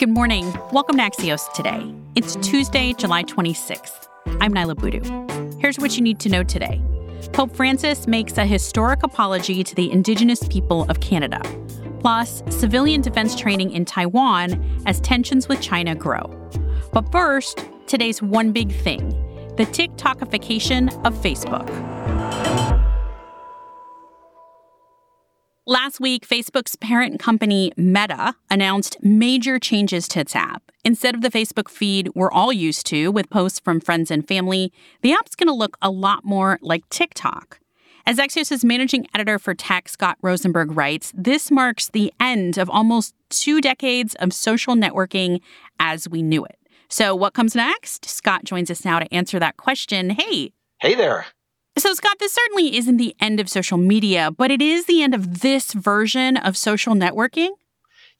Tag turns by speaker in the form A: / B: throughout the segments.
A: Good morning. Welcome to Axios Today. It's Tuesday, July 26th. I'm Niala Boodhoo. Here's what you need to know today. Pope Francis makes a historic apology to the indigenous people of Canada, plus civilian defense training in Taiwan as tensions with China grow. But first, today's one big thing the TikTokification of Facebook. Last week, Facebook's parent company, Meta, announced major changes to its app. Instead of the Facebook feed we're all used to with posts from friends and family, the app's going to look a lot more like TikTok. As Axios' managing editor for tech, Scott Rosenberg, writes, this marks the end of almost two decades of social networking as we knew it. So, what comes next? Scott joins us now to answer that question. Hey.
B: Hey there.
A: So, Scott, this certainly isn't the end of social media, but it is the end of this version of social networking.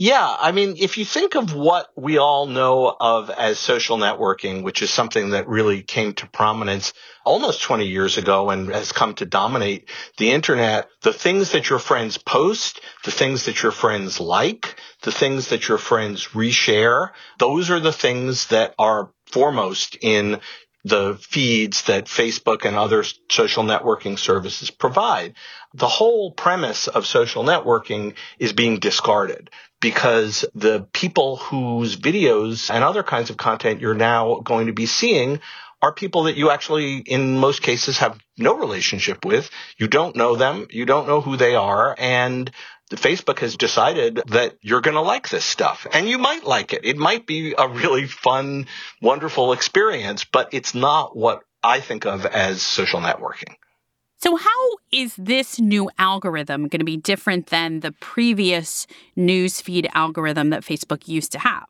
B: Yeah, I mean, if you think of what we all know of as social networking, which is something that really came to prominence almost 20 years ago and has come to dominate the internet, the things that your friends post, the things that your friends like, the things that your friends reshare, those are the things that are foremost in the feeds that Facebook and other social networking services provide. The whole premise of social networking is being discarded because the people whose videos and other kinds of content you're now going to be seeing are people that you actually, in most cases, have no relationship with. You don't know them. You don't know who they are. And Facebook has decided that you're going to like this stuff and you might like it. It might be a really fun, wonderful experience, but it's not what I think of as social networking.
A: So, how is this new algorithm going to be different than the previous newsfeed algorithm that Facebook used to have?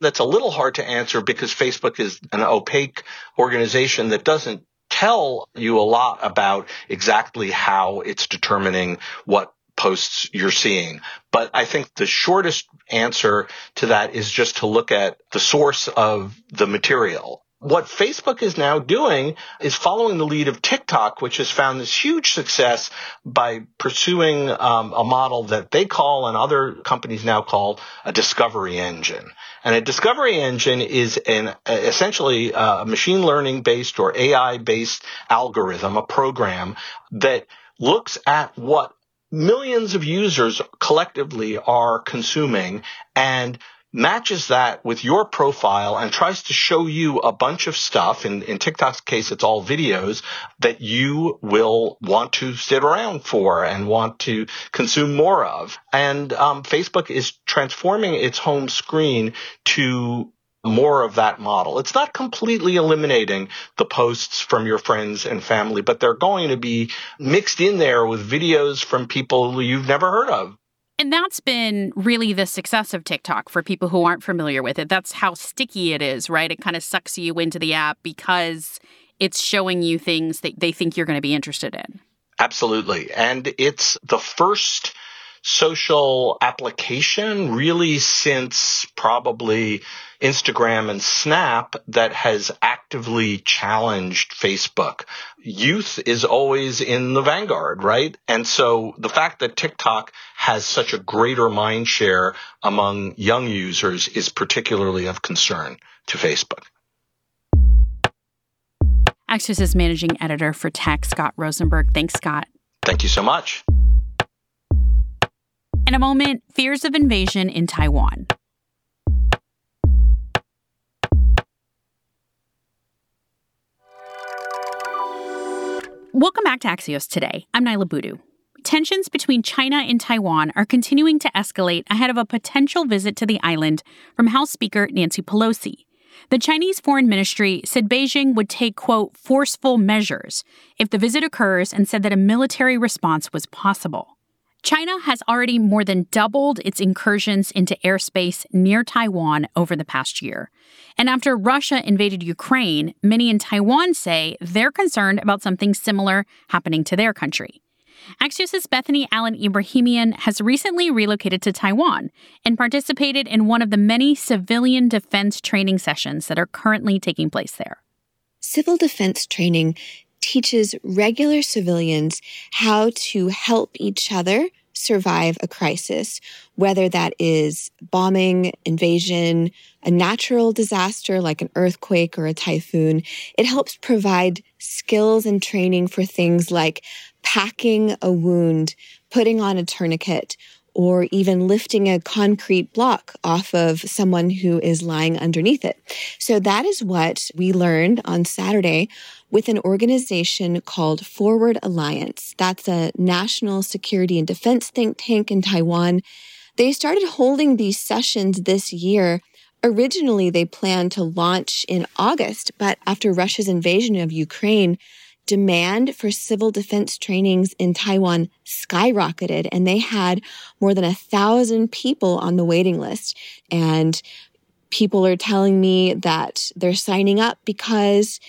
B: That's a little hard to answer because Facebook is an opaque organization that doesn't tell you a lot about exactly how it's determining what posts you're seeing. But I think the shortest answer to that is just to look at the source of the material. What Facebook is now doing is following the lead of TikTok, which has found this huge success by pursuing um, a model that they call and other companies now call a discovery engine. And a discovery engine is an essentially a machine learning based or AI based algorithm, a program that looks at what millions of users collectively are consuming and matches that with your profile and tries to show you a bunch of stuff. In, in TikTok's case, it's all videos that you will want to sit around for and want to consume more of. And um, Facebook is transforming its home screen to more of that model. It's not completely eliminating the posts from your friends and family, but they're going to be mixed in there with videos from people you've never heard of.
A: And that's been really the success of TikTok for people who aren't familiar with it. That's how sticky it is, right? It kind of sucks you into the app because it's showing you things that they think you're going to be interested in.
B: Absolutely. And it's the first social application really since probably Instagram and Snap that has actively challenged Facebook. Youth is always in the vanguard, right? And so the fact that TikTok has such a greater mind share among young users is particularly of concern to Facebook.
A: Axios' managing editor for tech, Scott Rosenberg. Thanks, Scott.
B: Thank you so much.
A: In a moment, fears of invasion in Taiwan. Welcome back to Axios today. I'm Niala Boodhoo. Tensions between China and Taiwan are continuing to escalate ahead of a potential visit to the island from House Speaker Nancy Pelosi. The Chinese Foreign Ministry said Beijing would take, quote, forceful measures if the visit occurs and said that a military response was possible. China has already more than doubled its incursions into airspace near Taiwan over the past year. And after Russia invaded Ukraine, many in Taiwan say they're concerned about something similar happening to their country. Axios' Bethany Allen Ebrahimian has recently relocated to Taiwan and participated in one of the many civilian defense training sessions that are currently taking place there.
C: Civil defense training teaches regular civilians how to help each other survive a crisis, whether that is bombing, invasion, a natural disaster like an earthquake or a typhoon. It helps provide skills and training for things like packing a wound, putting on a tourniquet, or even lifting a concrete block off of someone who is lying underneath it. So that is what we learned on Saturday with an organization called Forward Alliance. That's a national security and defense think tank in Taiwan. They started holding these sessions this year. Originally, they planned to launch in August, but after Russia's invasion of Ukraine, demand for civil defense trainings in Taiwan skyrocketed and they had more than a thousand people on the waiting list. And people are telling me that they're signing up because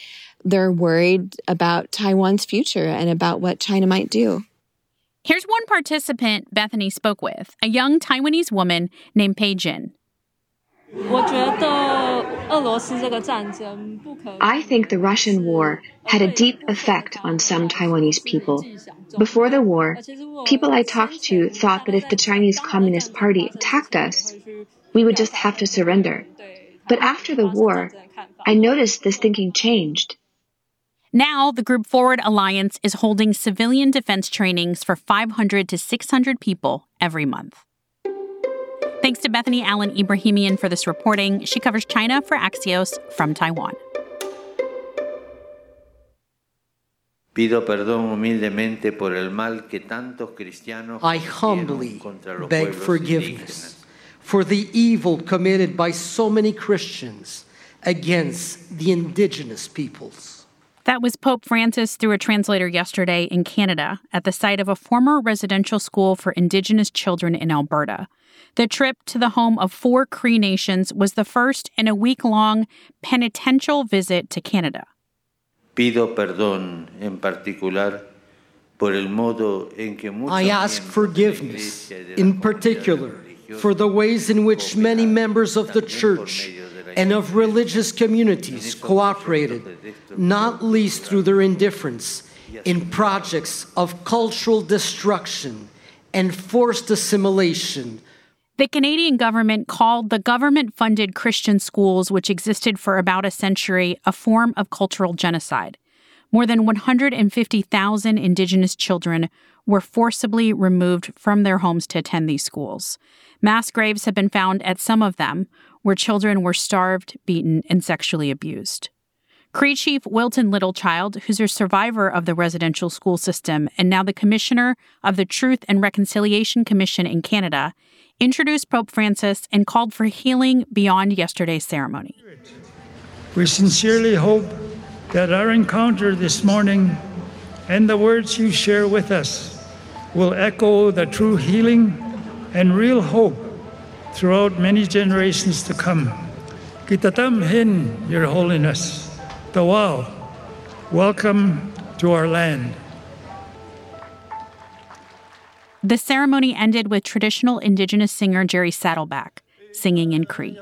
C: they're worried about Taiwan's future and about what China might do.
A: Here's one participant Bethany spoke with, a young Taiwanese woman named Pei Jin.
D: I think the Russian war had a deep effect on some Taiwanese people. Before the war, people I talked to thought that if the Chinese Communist Party attacked us, we would just have to surrender. But after the war, I noticed this thinking changed.
A: Now, the Group Forward Alliance is holding civilian defense trainings for 500 to 600 people every month. Thanks to Bethany Allen Ebrahimian for this reporting. She covers China for Axios from Taiwan.
E: I humbly beg forgiveness for the evil committed by so many Christians against the indigenous peoples.
A: That was Pope Francis through a translator yesterday in Canada at the site of a former residential school for Indigenous children in Alberta. The trip to the home of four Cree nations was the first in a week long penitential visit to Canada.
E: Pido perdón en particular I ask forgiveness, in particular, for the ways in which many members of the church and of religious communities cooperated, not least through their indifference, in projects of cultural destruction and forced assimilation
A: the Canadian government called the government funded Christian schools, which existed for about a century, a form of cultural genocide. More than 150,000 Indigenous children were forcibly removed from their homes to attend these schools. Mass graves have been found at some of them, where children were starved, beaten, and sexually abused. Cree Chief Wilton Littlechild, who's a survivor of the residential school system and now the commissioner of the Truth and Reconciliation Commission in Canada, introduced Pope Francis and called for healing beyond yesterday's ceremony.
F: We sincerely hope that our encounter this morning and the words you share with us will echo the true healing and real hope throughout many generations to come. Kitatam hin, Your Holiness. Tawal, welcome to our land.
A: The ceremony ended with traditional indigenous singer Jerry Saddleback singing in Cree.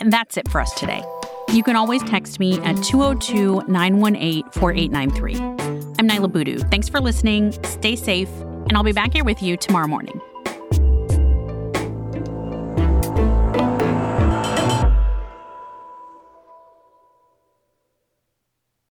A: And that's it for us today. You can always text me at 202 918 4893. I'm Niala Boodhoo. Thanks for listening. Stay safe, and I'll be back here with you tomorrow morning.